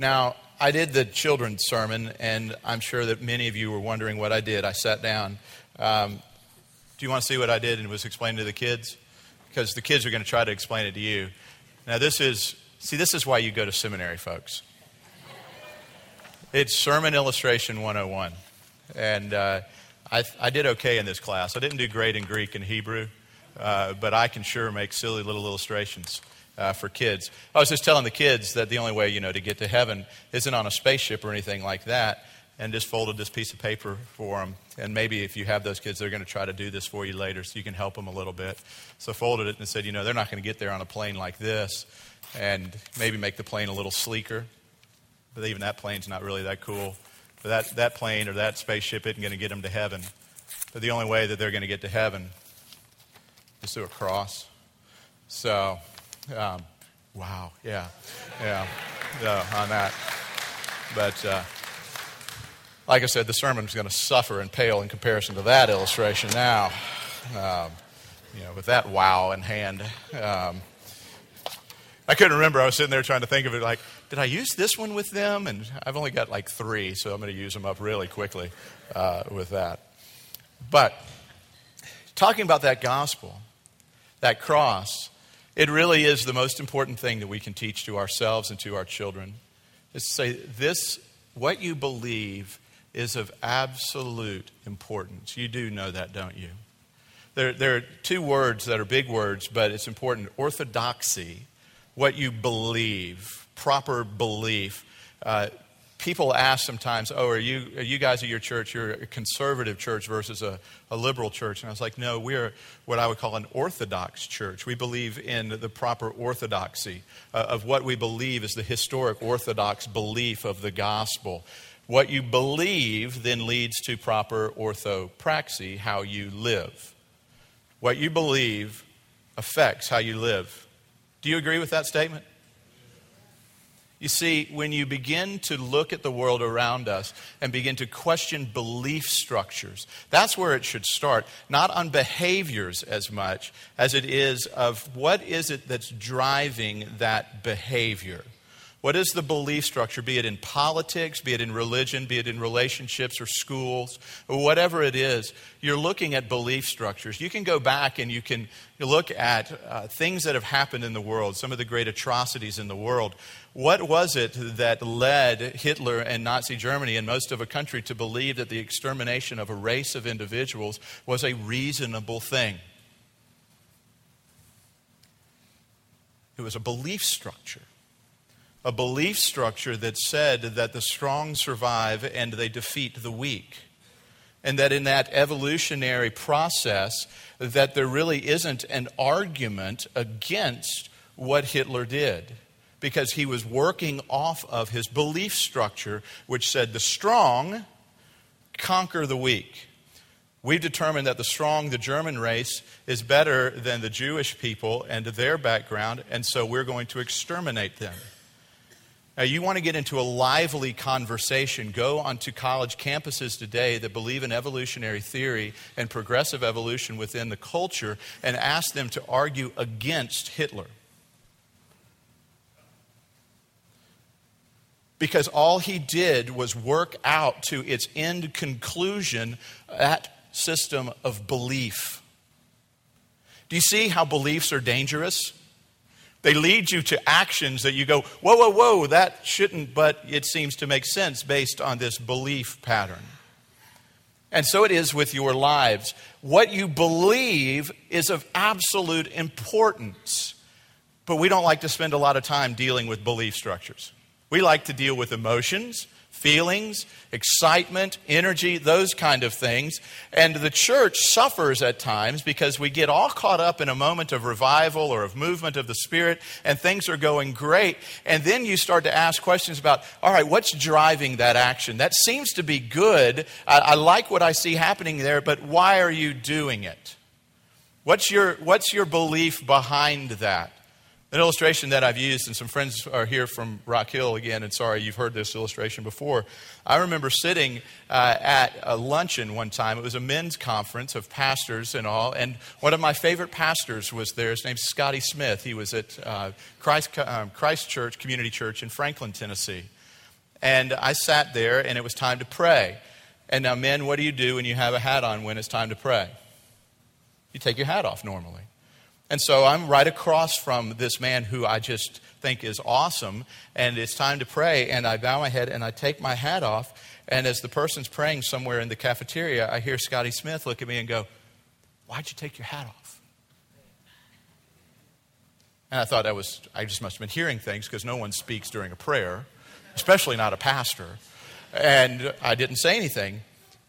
Now, I did the children's sermon, and I'm sure that many of you were wondering what I did. I sat down. Um, do you want to see what I did and was explaining to the kids? Because the kids are going to try to explain it to you. Now, this is, see, this is why you go to seminary, folks. It's Sermon Illustration 101. And uh, I, I, did okay in this class. I didn't do great in Greek and Hebrew, uh, but I can sure make silly little illustrations uh, for kids. I was just telling the kids that the only way, you know, to get to heaven isn't on a spaceship or anything like that. And just folded this piece of paper for them. And maybe if you have those kids, they're going to try to do this for you later so you can help them a little bit. So folded it and said, you know, they're not going to get there on a plane like this. And maybe make the plane a little sleeker. But even that plane's not really that cool. But that, that plane or that spaceship isn't going to get them to heaven. But the only way that they're going to get to heaven is through a cross. So um, wow, yeah, yeah, on that. But uh, like I said, the sermon's going to suffer and pale in comparison to that illustration now. Um, you know, with that wow in hand. Um, I couldn't remember. I was sitting there trying to think of it like, did I use this one with them? And I've only got like three, so I'm going to use them up really quickly uh, with that. But talking about that gospel, that cross, it really is the most important thing that we can teach to ourselves and to our children. Is to say, this, what you believe, is of absolute importance. You do know that, don't you? There, there are two words that are big words, but it's important orthodoxy, what you believe, proper belief. Uh, people ask sometimes, oh, are you, are you guys at your church, you're a conservative church versus a, a liberal church? And I was like, no, we're what I would call an orthodox church. We believe in the proper orthodoxy uh, of what we believe is the historic orthodox belief of the gospel. What you believe then leads to proper orthopraxy, how you live. What you believe affects how you live. Do you agree with that statement? You see, when you begin to look at the world around us and begin to question belief structures, that's where it should start. Not on behaviors as much as it is of what is it that's driving that behavior. What is the belief structure, be it in politics, be it in religion, be it in relationships or schools, or whatever it is? You're looking at belief structures. You can go back and you can look at uh, things that have happened in the world, some of the great atrocities in the world. What was it that led Hitler and Nazi Germany and most of a country to believe that the extermination of a race of individuals was a reasonable thing? It was a belief structure a belief structure that said that the strong survive and they defeat the weak. And that in that evolutionary process, that there really isn't an argument against what Hitler did. Because he was working off of his belief structure, which said the strong conquer the weak. We've determined that the strong, the German race, is better than the Jewish people and their background, and so we're going to exterminate them. Now, you want to get into a lively conversation, go onto college campuses today that believe in evolutionary theory and progressive evolution within the culture and ask them to argue against Hitler. Because all he did was work out to its end conclusion that system of belief. Do you see how beliefs are dangerous? They lead you to actions that you go, whoa, whoa, whoa, that shouldn't, but it seems to make sense based on this belief pattern. And so it is with your lives. What you believe is of absolute importance, but we don't like to spend a lot of time dealing with belief structures. We like to deal with emotions feelings, excitement, energy, those kind of things. And the church suffers at times because we get all caught up in a moment of revival or of movement of the Spirit and things are going great. And then you start to ask questions about, all right, what's driving that action? That seems to be good. I, I like what I see happening there, but why are you doing it? What's your, what's your belief behind that? An illustration that I've used, and some friends are here from Rock Hill again, and sorry you've heard this illustration before. I remember sitting uh, at a luncheon one time. It was a men's conference of pastors and all, and one of my favorite pastors was there. His name's Scotty Smith. He was at uh, Christ, um, Christ Church, Community Church in Franklin, Tennessee. And I sat there, and it was time to pray. And now, men, what do you do when you have a hat on when it's time to pray? You take your hat off normally. And so I'm right across from this man who I just think is awesome, and it's time to pray, and I bow my head and I take my hat off. And as the person's praying somewhere in the cafeteria, I hear Scotty Smith look at me and go, Why'd you take your hat off? And I thought I was, I just must have been hearing things because no one speaks during a prayer, especially not a pastor. And I didn't say anything.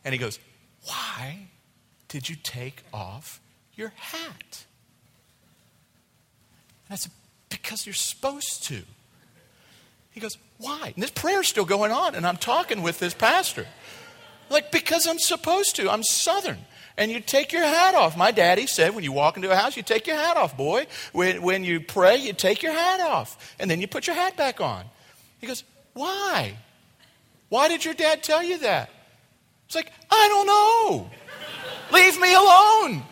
And he goes, Why did you take off your hat? I said, Because you're supposed to. He goes, Why? And this prayer's still going on, and I'm talking with this pastor. Like, because I'm supposed to. I'm Southern. And you take your hat off. My daddy said when you walk into a house, you take your hat off, boy. When, when you pray, you take your hat off. And then you put your hat back on. He goes, Why? Why did your dad tell you that? It's like, I don't know. Leave me alone.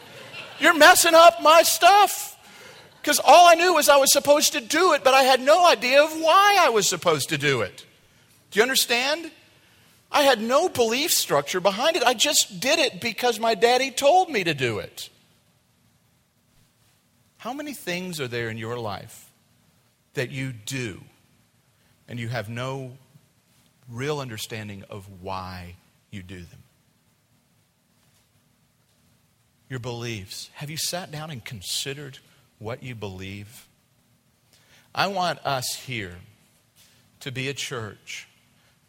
You're messing up my stuff. Because all I knew was I was supposed to do it, but I had no idea of why I was supposed to do it. Do you understand? I had no belief structure behind it. I just did it because my daddy told me to do it. How many things are there in your life that you do and you have no real understanding of why you do them? Your beliefs. Have you sat down and considered what you believe. I want us here to be a church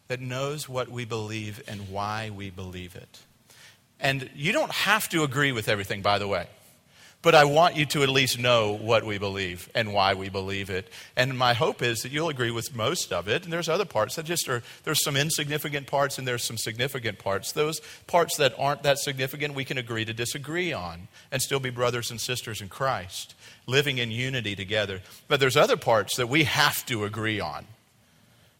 that knows what we believe and why we believe it. And you don't have to agree with everything, by the way. But I want you to at least know what we believe and why we believe it. And my hope is that you'll agree with most of it. And there's other parts that just are, there's some insignificant parts and there's some significant parts. Those parts that aren't that significant, we can agree to disagree on and still be brothers and sisters in Christ, living in unity together. But there's other parts that we have to agree on.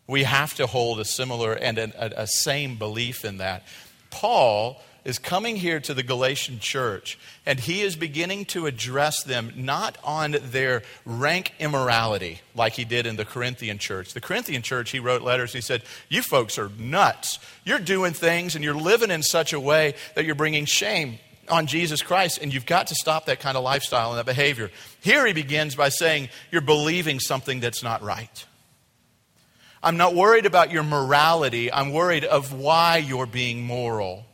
We have to hold a similar and a, a, a same belief in that. Paul is coming here to the Galatian church, and he is beginning to address them not on their rank immorality like he did in the Corinthian church. The Corinthian church, he wrote letters, he said, You folks are nuts. You're doing things and you're living in such a way that you're bringing shame on Jesus Christ, and you've got to stop that kind of lifestyle and that behavior. Here he begins by saying, You're believing something that's not right. I'm not worried about your morality. I'm worried of why you're being moral.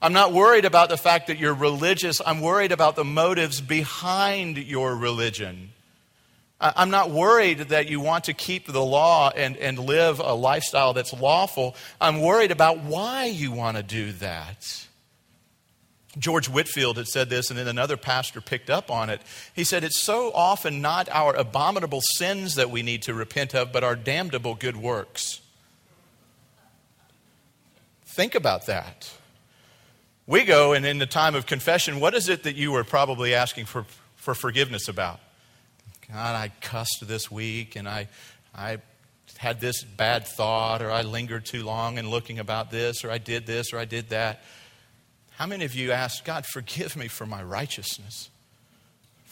I'm not worried about the fact that you're religious. I'm worried about the motives behind your religion. I'm not worried that you want to keep the law and, and live a lifestyle that's lawful. I'm worried about why you want to do that. George Whitefield had said this, and then another pastor picked up on it. He said, It's so often not our abominable sins that we need to repent of, but our damnable good works. Think about that. We go, and in the time of confession, what is it that you were probably asking for, for forgiveness about? God, I cussed this week, and I, I had this bad thought, or I lingered too long in looking about this, or I did this, or I did that. How many of you asked, God, forgive me for my righteousness?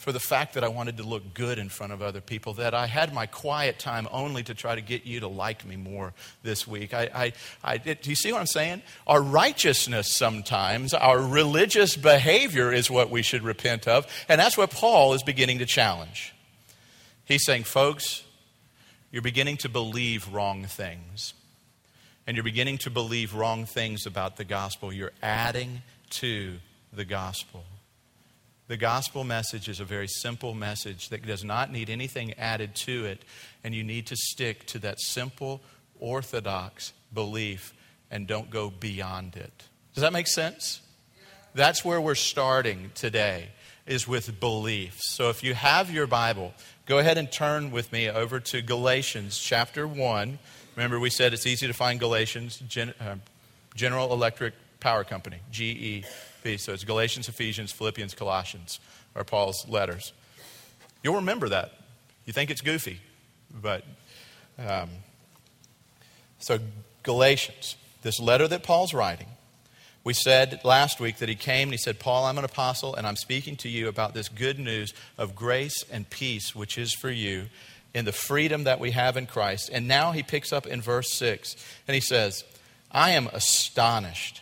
For the fact that I wanted to look good in front of other people, that I had my quiet time only to try to get you to like me more this week. I, I, I, do you see what I'm saying? Our righteousness sometimes, our religious behavior is what we should repent of, and that's what Paul is beginning to challenge. He's saying, folks, you're beginning to believe wrong things. And you're beginning to believe wrong things about the gospel. You're adding to the gospel. The gospel message is a very simple message that does not need anything added to it, and you need to stick to that simple, orthodox belief and don't go beyond it. Does that make sense? That's where we're starting today, is with belief. So if you have your Bible, go ahead and turn with me over to Galatians chapter 1. Remember, we said it's easy to find Galatians, uh, General Electric Power Company, GE. So it's Galatians, Ephesians, Philippians, Colossians are Paul's letters. You'll remember that. You think it's goofy, but um, so Galatians, this letter that Paul's writing. We said last week that he came and he said, Paul, I'm an apostle and I'm speaking to you about this good news of grace and peace, which is for you. in the freedom that we have in Christ. And now he picks up in verse 6 and he says, I am astonished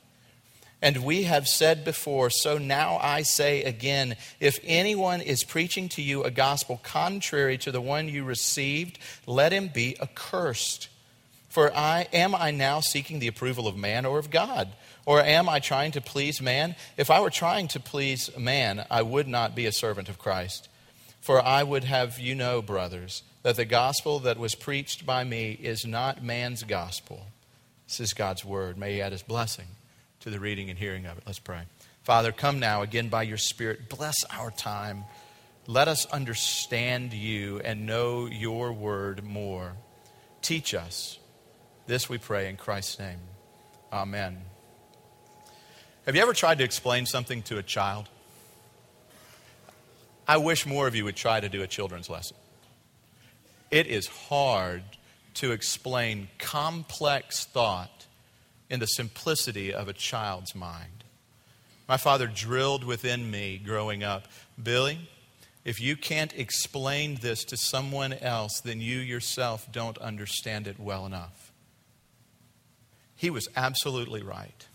And we have said before, so now I say again if anyone is preaching to you a gospel contrary to the one you received, let him be accursed. For I am I now seeking the approval of man or of God? Or am I trying to please man? If I were trying to please man, I would not be a servant of Christ. For I would have you know, brothers, that the gospel that was preached by me is not man's gospel. This is God's word. May He add His blessing to the reading and hearing of it. Let's pray. Father, come now again by your Spirit. Bless our time. Let us understand you and know your word more. Teach us. This we pray in Christ's name. Amen. Have you ever tried to explain something to a child? I wish more of you would try to do a children's lesson. It is hard to explain complex thought in the simplicity of a child's mind. My father drilled within me growing up Billy, if you can't explain this to someone else, then you yourself don't understand it well enough. He was absolutely right.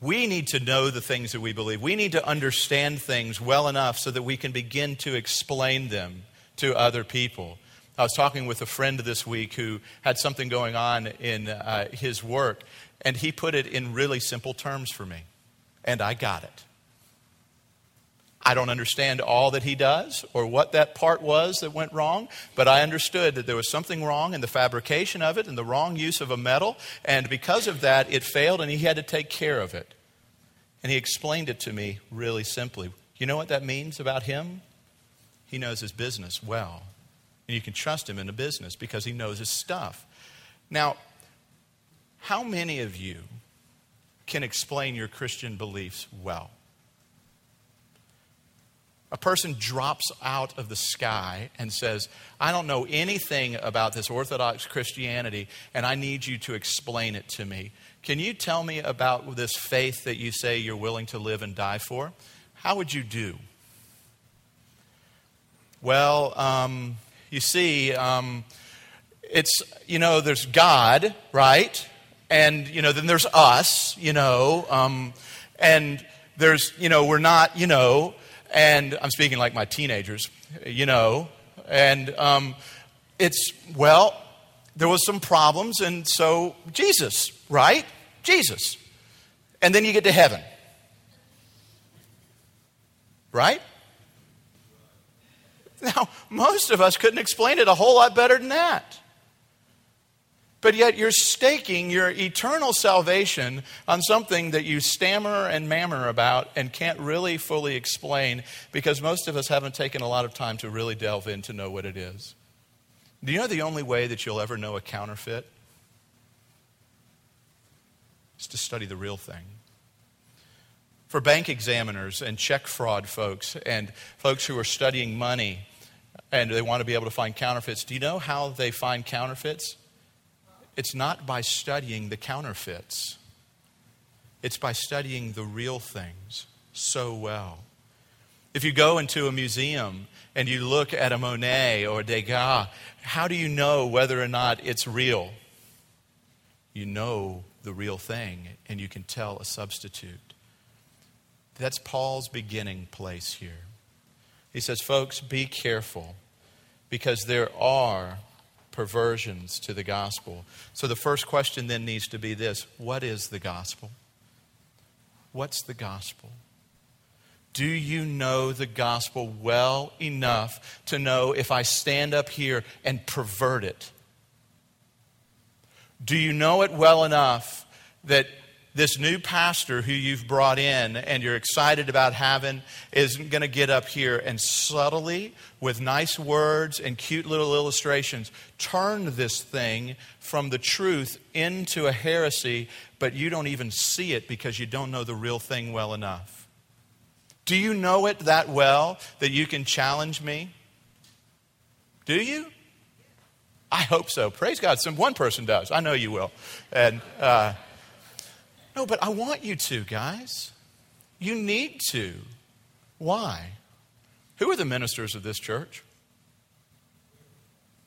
We need to know the things that we believe. We need to understand things well enough so that we can begin to explain them to other people. I was talking with a friend this week who had something going on in uh, his work, and he put it in really simple terms for me, and I got it. I don't understand all that he does or what that part was that went wrong, but I understood that there was something wrong in the fabrication of it and the wrong use of a metal, and because of that, it failed and he had to take care of it. And he explained it to me really simply. You know what that means about him? He knows his business well. And you can trust him in a business because he knows his stuff. Now, how many of you can explain your Christian beliefs well? A person drops out of the sky and says, I don't know anything about this Orthodox Christianity, and I need you to explain it to me. Can you tell me about this faith that you say you're willing to live and die for? How would you do? Well, um, you see, um, it's, you know, there's God, right? And, you know, then there's us, you know, um, and there's, you know, we're not, you know, and I'm speaking like my teenagers, you know, and um, it's, well, there was some problems, and so Jesus, right? Jesus. And then you get to heaven. Right? Now, most of us couldn't explain it a whole lot better than that. But yet you're staking your eternal salvation on something that you stammer and mammer about and can't really fully explain because most of us haven't taken a lot of time to really delve in to know what it is. Do you know the only way that you'll ever know a counterfeit? Is to study the real thing. For bank examiners and check fraud folks and folks who are studying money and they want to be able to find counterfeits, do you know how they find counterfeits? It's not by studying the counterfeits, it's by studying the real things so well. If you go into a museum and you look at a Monet or a Degas, how do you know whether or not it's real? You know the real thing, and you can tell a substitute. That's Paul's beginning place here. He says, Folks, be careful because there are perversions to the gospel. So the first question then needs to be this What is the gospel? What's the gospel? Do you know the gospel well enough to know if I stand up here and pervert it? Do you know it well enough that this new pastor who you've brought in and you're excited about having isn't going to get up here and subtly, with nice words and cute little illustrations, turn this thing from the truth into a heresy, but you don't even see it because you don't know the real thing well enough. Do you know it that well that you can challenge me? Do you? I hope so. Praise God. Some one person does. I know you will. And uh, no, but I want you to, guys. You need to. Why? Who are the ministers of this church?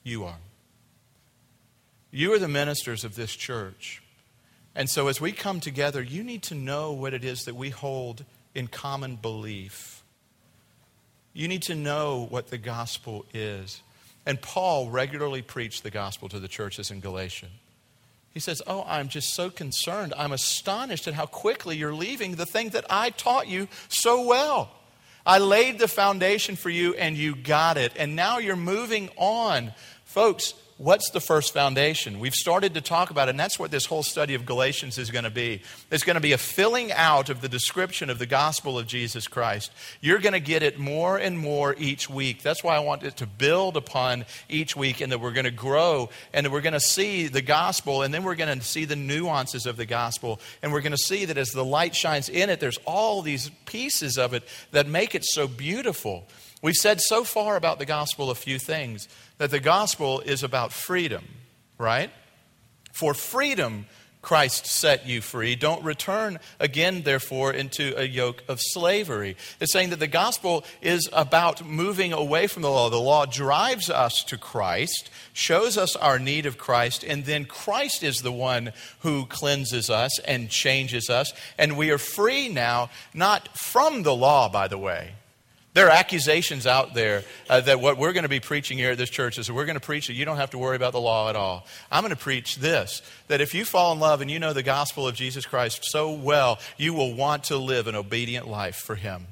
You are. You are the ministers of this church. And so, as we come together, you need to know what it is that we hold in common belief. You need to know what the gospel is. And Paul regularly preached the gospel to the churches in Galatia. He says, Oh, I'm just so concerned. I'm astonished at how quickly you're leaving the thing that I taught you so well. I laid the foundation for you and you got it. And now you're moving on. Folks, What's the first foundation? We've started to talk about it, and that's what this whole study of Galatians is going to be. It's going to be a filling out of the description of the gospel of Jesus Christ. You're going to get it more and more each week. That's why I want it to build upon each week, and that we're going to grow, and that we're going to see the gospel, and then we're going to see the nuances of the gospel, and we're going to see that as the light shines in it, there's all these pieces of it that make it so beautiful. We've said so far about the gospel a few things that the gospel is about freedom, right? For freedom, Christ set you free. Don't return again, therefore, into a yoke of slavery. It's saying that the gospel is about moving away from the law. The law drives us to Christ, shows us our need of Christ, and then Christ is the one who cleanses us and changes us. And we are free now, not from the law, by the way, there are accusations out there uh, that what we're going to be preaching here at this church is that we're going to preach that you don't have to worry about the law at all. I'm going to preach this that if you fall in love and you know the gospel of Jesus Christ so well, you will want to live an obedient life for Him.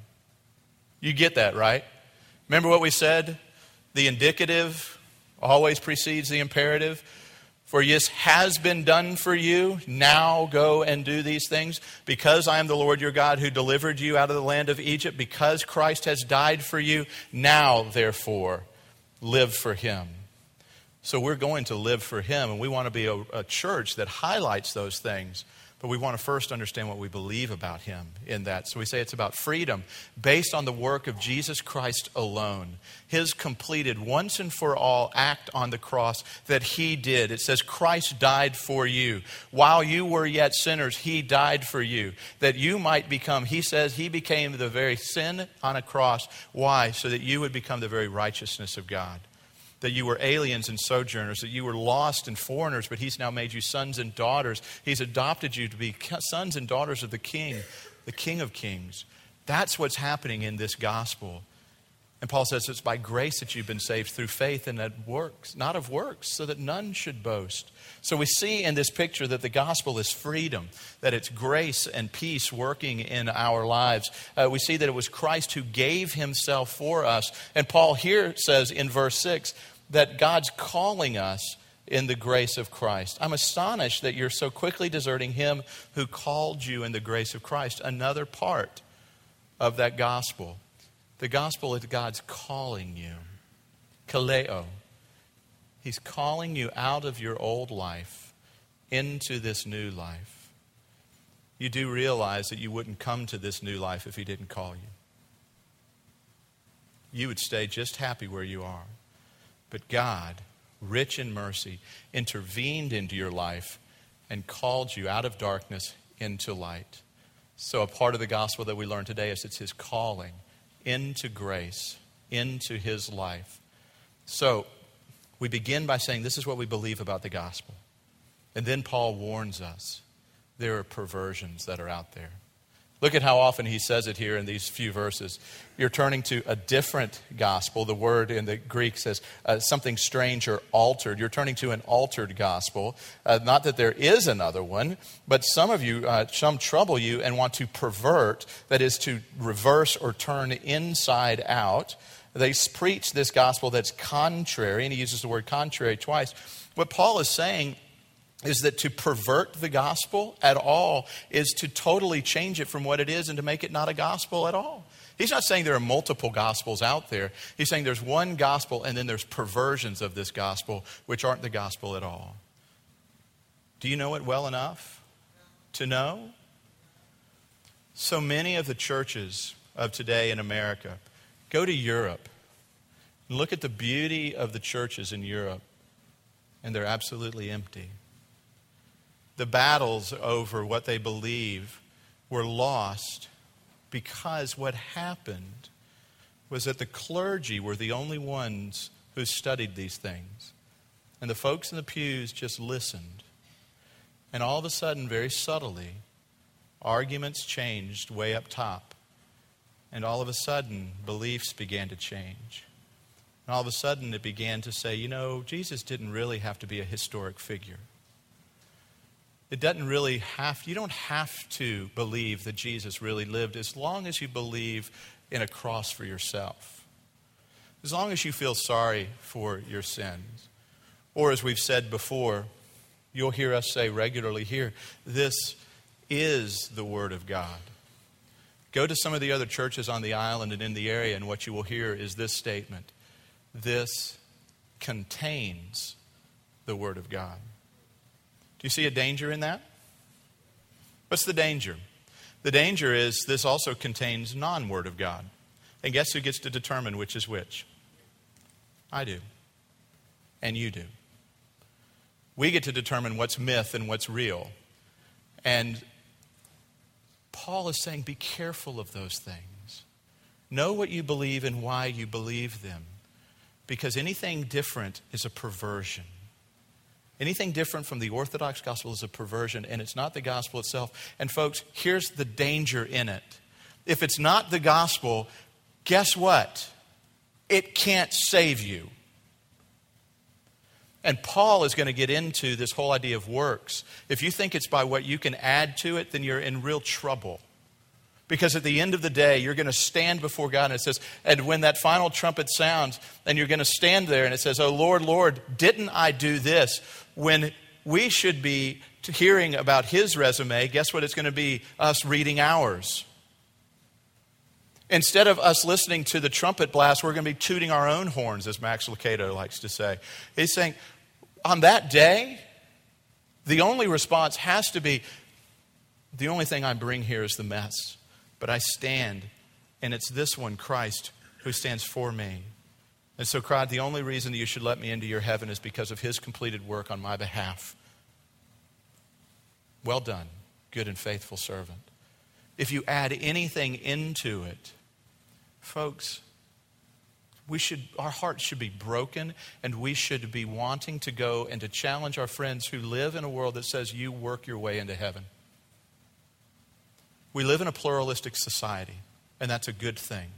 You get that, right? Remember what we said? The indicative always precedes the imperative. For this has been done for you. Now go and do these things. Because I am the Lord your God who delivered you out of the land of Egypt, because Christ has died for you, now therefore live for him. So we're going to live for him, and we want to be a, a church that highlights those things. But we want to first understand what we believe about him in that. So we say it's about freedom based on the work of Jesus Christ alone. His completed once and for all act on the cross that he did. It says, Christ died for you. While you were yet sinners, he died for you. That you might become, he says, he became the very sin on a cross. Why? So that you would become the very righteousness of God that you were aliens and sojourners, that you were lost and foreigners, but He's now made you sons and daughters. He's adopted you to be sons and daughters of the King, the King of Kings. That's what's happening in this gospel. And Paul says it's by grace that you've been saved through faith and that works, not of works, so that none should boast. So we see in this picture that the gospel is freedom, that it's grace and peace working in our lives. Uh, we see that it was Christ who gave himself for us. And Paul here says in verse 6 that God's calling us in the grace of Christ. I'm astonished that you're so quickly deserting him who called you in the grace of Christ. Another part of that gospel. The gospel is God's calling you. Kaleo. He's calling you out of your old life into this new life. You do realize that you wouldn't come to this new life if He didn't call you. You would stay just happy where you are. But God, rich in mercy, intervened into your life and called you out of darkness into light. So, a part of the gospel that we learn today is it's His calling into grace, into his life. So, we begin by saying this is what we believe about the gospel. And then Paul warns us there are perversions that are out there. Look at how often he says it here in these few verses. You're turning to a different gospel. The word in the Greek says uh, something strange or altered. You're turning to an altered gospel. Uh, not that there is another one, but some of you, uh, some trouble you and want to pervert, that is, to reverse or turn inside out. They preach this gospel that's contrary, and he uses the word contrary twice. What Paul is saying is that to pervert the gospel at all is to totally change it from what it is and to make it not a gospel at all. He's not saying there are multiple gospels out there. He's saying there's one gospel and then there's perversions of this gospel which aren't the gospel at all. Do you know it well enough to know? So many of the churches of today in America go to Europe and look at the beauty of the churches in Europe, and they're absolutely empty. The battles over what they believe were lost because what happened was that the clergy were the only ones who studied these things. And the folks in the pews just listened. And all of a sudden, very subtly, arguments changed way up top. And all of a sudden, beliefs began to change. And all of a sudden, it began to say, you know, Jesus didn't really have to be a historic figure. It doesn't really have, you don't have to believe that Jesus really lived as long as you believe in a cross for yourself. As long as you feel sorry for your sins. Or, as we've said before, you'll hear us say regularly here, this is the Word of God. Go to some of the other churches on the island and in the area, and what you will hear is this statement This contains the Word of God. Do you see a danger in that? What's the danger? The danger is this also contains non Word of God. And guess who gets to determine which is which? I do. And you do. We get to determine what's myth and what's real. And Paul is saying, be careful of those things. Know what you believe and why you believe them. Because anything different is a perversion. Anything different from the Orthodox gospel is a perversion, and it's not the gospel itself. And, folks, here's the danger in it. If it's not the gospel, guess what? It can't save you. And Paul is going to get into this whole idea of works. If you think it's by what you can add to it, then you're in real trouble. Because at the end of the day, you're going to stand before God, and it says, and when that final trumpet sounds, and you're going to stand there, and it says, Oh Lord, Lord, didn't I do this? When we should be hearing about his resume, guess what it's going to be? Us reading ours. Instead of us listening to the trumpet blast, we're going to be tooting our own horns, as Max Lucado likes to say. He's saying, on that day, the only response has to be the only thing I bring here is the mess. But I stand, and it's this one, Christ, who stands for me. And so, God, the only reason that you should let me into your heaven is because of his completed work on my behalf. Well done, good and faithful servant. If you add anything into it, folks, we should, our hearts should be broken and we should be wanting to go and to challenge our friends who live in a world that says you work your way into heaven. We live in a pluralistic society, and that's a good thing.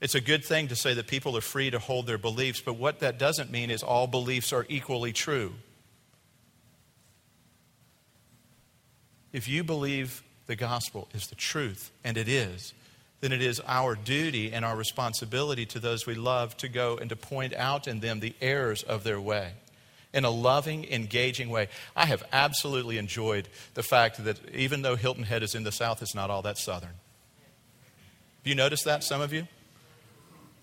It's a good thing to say that people are free to hold their beliefs, but what that doesn't mean is all beliefs are equally true. If you believe the gospel is the truth, and it is, then it is our duty and our responsibility to those we love to go and to point out in them the errors of their way in a loving, engaging way. I have absolutely enjoyed the fact that even though Hilton Head is in the South, it's not all that Southern. Have you noticed that, some of you?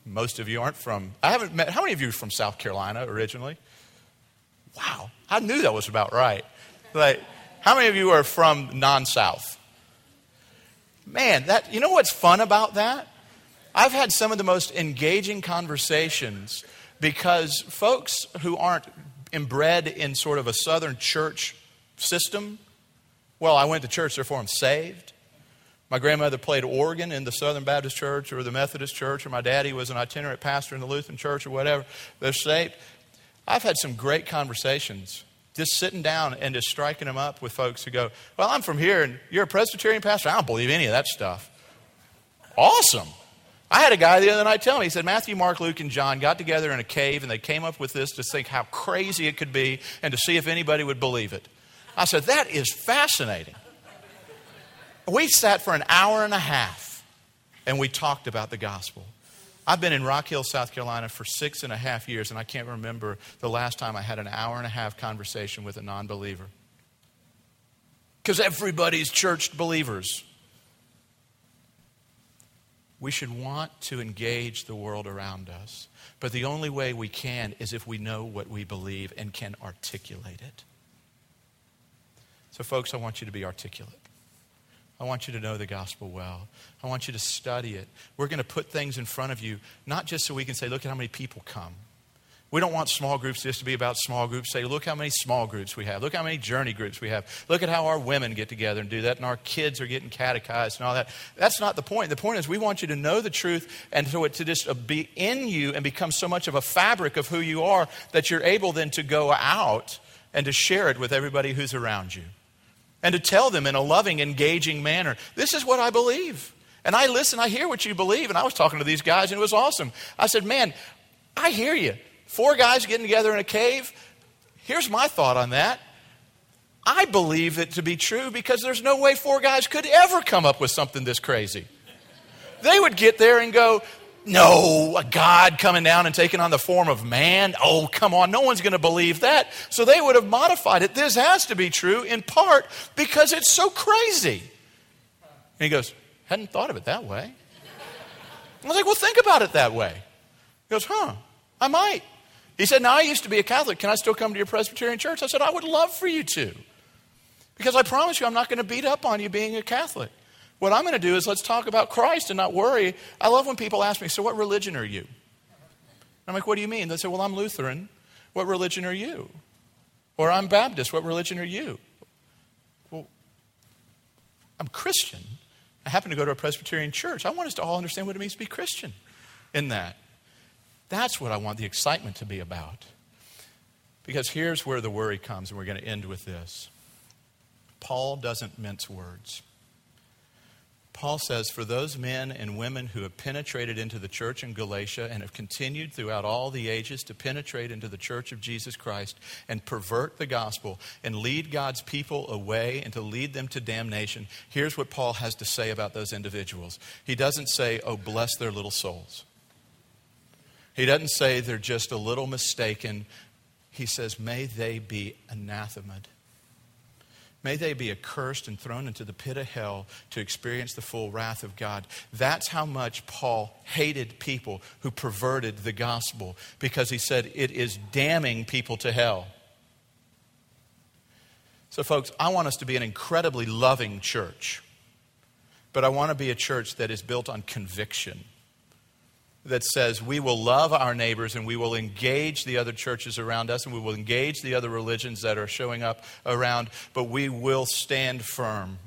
Most of you aren't from, I haven't met, how many of you are from South Carolina originally? Wow, I knew that was about right. Like, how many of you are from non South? Man, that, you know what's fun about that? I've had some of the most engaging conversations because folks who aren't inbred in sort of a Southern church system, well, I went to church, therefore I'm saved. My grandmother played organ in the Southern Baptist Church or the Methodist Church, or my daddy was an itinerant pastor in the Lutheran Church or whatever. They're saved. I've had some great conversations just sitting down and just striking them up with folks who go, Well, I'm from here and you're a Presbyterian pastor? I don't believe any of that stuff. Awesome. I had a guy the other night tell me, he said, Matthew, Mark, Luke, and John got together in a cave and they came up with this to think how crazy it could be and to see if anybody would believe it. I said, That is fascinating. We sat for an hour and a half and we talked about the gospel. I've been in Rock Hill, South Carolina for six and a half years, and I can't remember the last time I had an hour and a half conversation with a non believer. Because everybody's churched believers. We should want to engage the world around us. But the only way we can is if we know what we believe and can articulate it. So, folks, I want you to be articulate. I want you to know the gospel well. I want you to study it. We're going to put things in front of you, not just so we can say, look at how many people come. We don't want small groups just to be about small groups. Say, look how many small groups we have. Look how many journey groups we have. Look at how our women get together and do that, and our kids are getting catechized and all that. That's not the point. The point is, we want you to know the truth and so it to just uh, be in you and become so much of a fabric of who you are that you're able then to go out and to share it with everybody who's around you and to tell them in a loving, engaging manner, this is what I believe. And I listen, I hear what you believe. And I was talking to these guys, and it was awesome. I said, Man, I hear you. Four guys getting together in a cave. Here's my thought on that. I believe it to be true because there's no way four guys could ever come up with something this crazy. They would get there and go, no, a God coming down and taking on the form of man. Oh, come on. No one's going to believe that. So they would have modified it. This has to be true in part because it's so crazy. And he goes, Hadn't thought of it that way. I was like, Well, think about it that way. He goes, Huh, I might. He said, Now I used to be a Catholic. Can I still come to your Presbyterian church? I said, I would love for you to. Because I promise you, I'm not going to beat up on you being a Catholic. What I'm going to do is let's talk about Christ and not worry. I love when people ask me, So what religion are you? I'm like, What do you mean? They say, Well, I'm Lutheran. What religion are you? Or I'm Baptist. What religion are you? Well, I'm Christian. I happen to go to a Presbyterian church. I want us to all understand what it means to be Christian in that. That's what I want the excitement to be about. Because here's where the worry comes, and we're going to end with this. Paul doesn't mince words. Paul says, For those men and women who have penetrated into the church in Galatia and have continued throughout all the ages to penetrate into the church of Jesus Christ and pervert the gospel and lead God's people away and to lead them to damnation, here's what Paul has to say about those individuals. He doesn't say, Oh, bless their little souls. He doesn't say they're just a little mistaken. He says, May they be anathemaed May they be accursed and thrown into the pit of hell to experience the full wrath of God. That's how much Paul hated people who perverted the gospel because he said it is damning people to hell. So, folks, I want us to be an incredibly loving church, but I want to be a church that is built on conviction that says we will love our neighbors and we will engage the other churches around us and we will engage the other religions that are showing up around, but we will stand firm.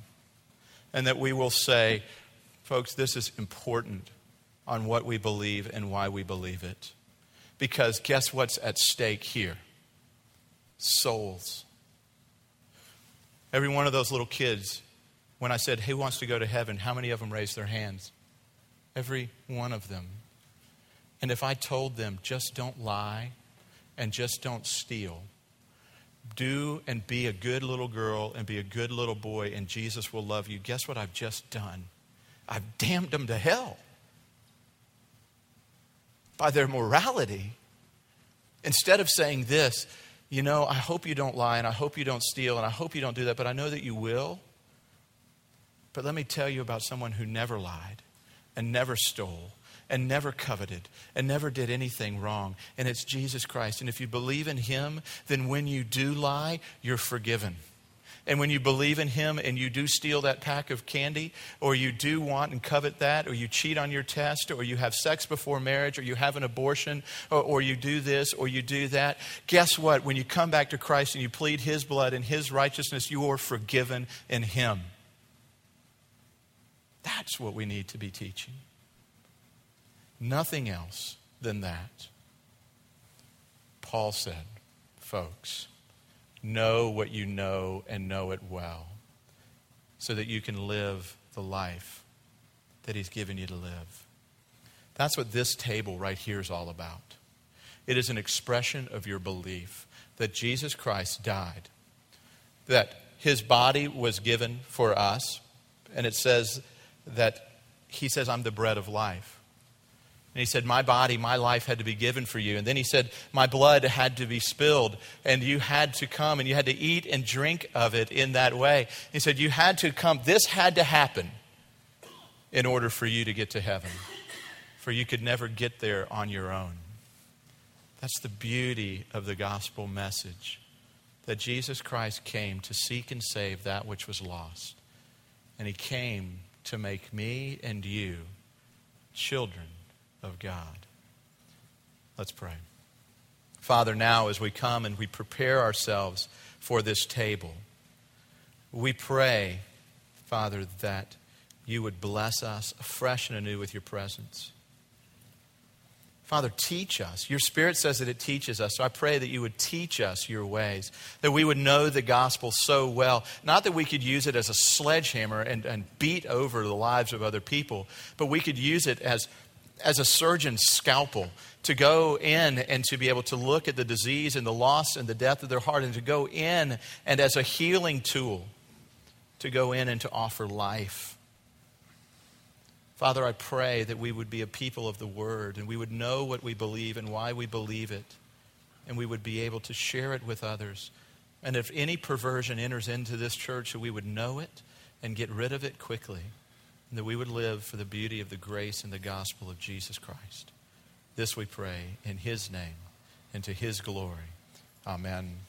And that we will say, folks, this is important on what we believe and why we believe it. Because guess what's at stake here? Souls. Every one of those little kids, when I said, Who wants to go to heaven? How many of them raised their hands? Every one of them. And if I told them, just don't lie and just don't steal, do and be a good little girl and be a good little boy, and Jesus will love you, guess what I've just done? I've damned them to hell by their morality. Instead of saying this, you know, I hope you don't lie and I hope you don't steal and I hope you don't do that, but I know that you will. But let me tell you about someone who never lied and never stole and never coveted and never did anything wrong. And it's Jesus Christ. And if you believe in Him, then when you do lie, you're forgiven. And when you believe in Him and you do steal that pack of candy, or you do want and covet that, or you cheat on your test, or you have sex before marriage, or you have an abortion, or, or, you do this, or you do that, guess what? When you come back to Christ and you plead His blood and His righteousness, you are forgiven in Him. That's what we need to be teaching. Nothing else than that. Paul said, folks, know what you know and know it well so that you can live the life that he's given you to live. That's what this table right here is all about. It is an expression of your belief that Jesus Christ died, that his body was given for us, and it says that he says, I'm the bread of life. And he said, My body, my life had to be given for you. And then he said, My blood had to be spilled, and you had to come and you had to eat and drink of it in that way. He said, You had to come. This had to happen in order for you to get to heaven, for you could never get there on your own. That's the beauty of the gospel message that Jesus Christ came to seek and save that which was lost. And he came to make me and you children of God. Let's pray. Father, now as we come and we prepare ourselves for this table, we pray, Father, that you would bless us afresh and anew with your presence. Father, teach us. Your Spirit says that it teaches us. So I pray that you would teach us your ways, that we would know the gospel so well. Not that we could use it as a sledgehammer and, and beat over the lives of other people, but we could use it as, as a surgeon's scalpel to go in and to be able to look at the disease and the loss and the death of their heart and to go in and as a healing tool to go in and to offer life. Father, I pray that we would be a people of the Word and we would know what we believe and why we believe it, and we would be able to share it with others. And if any perversion enters into this church, we would know it and get rid of it quickly, and that we would live for the beauty of the grace and the gospel of Jesus Christ. This we pray in His name and to His glory. Amen.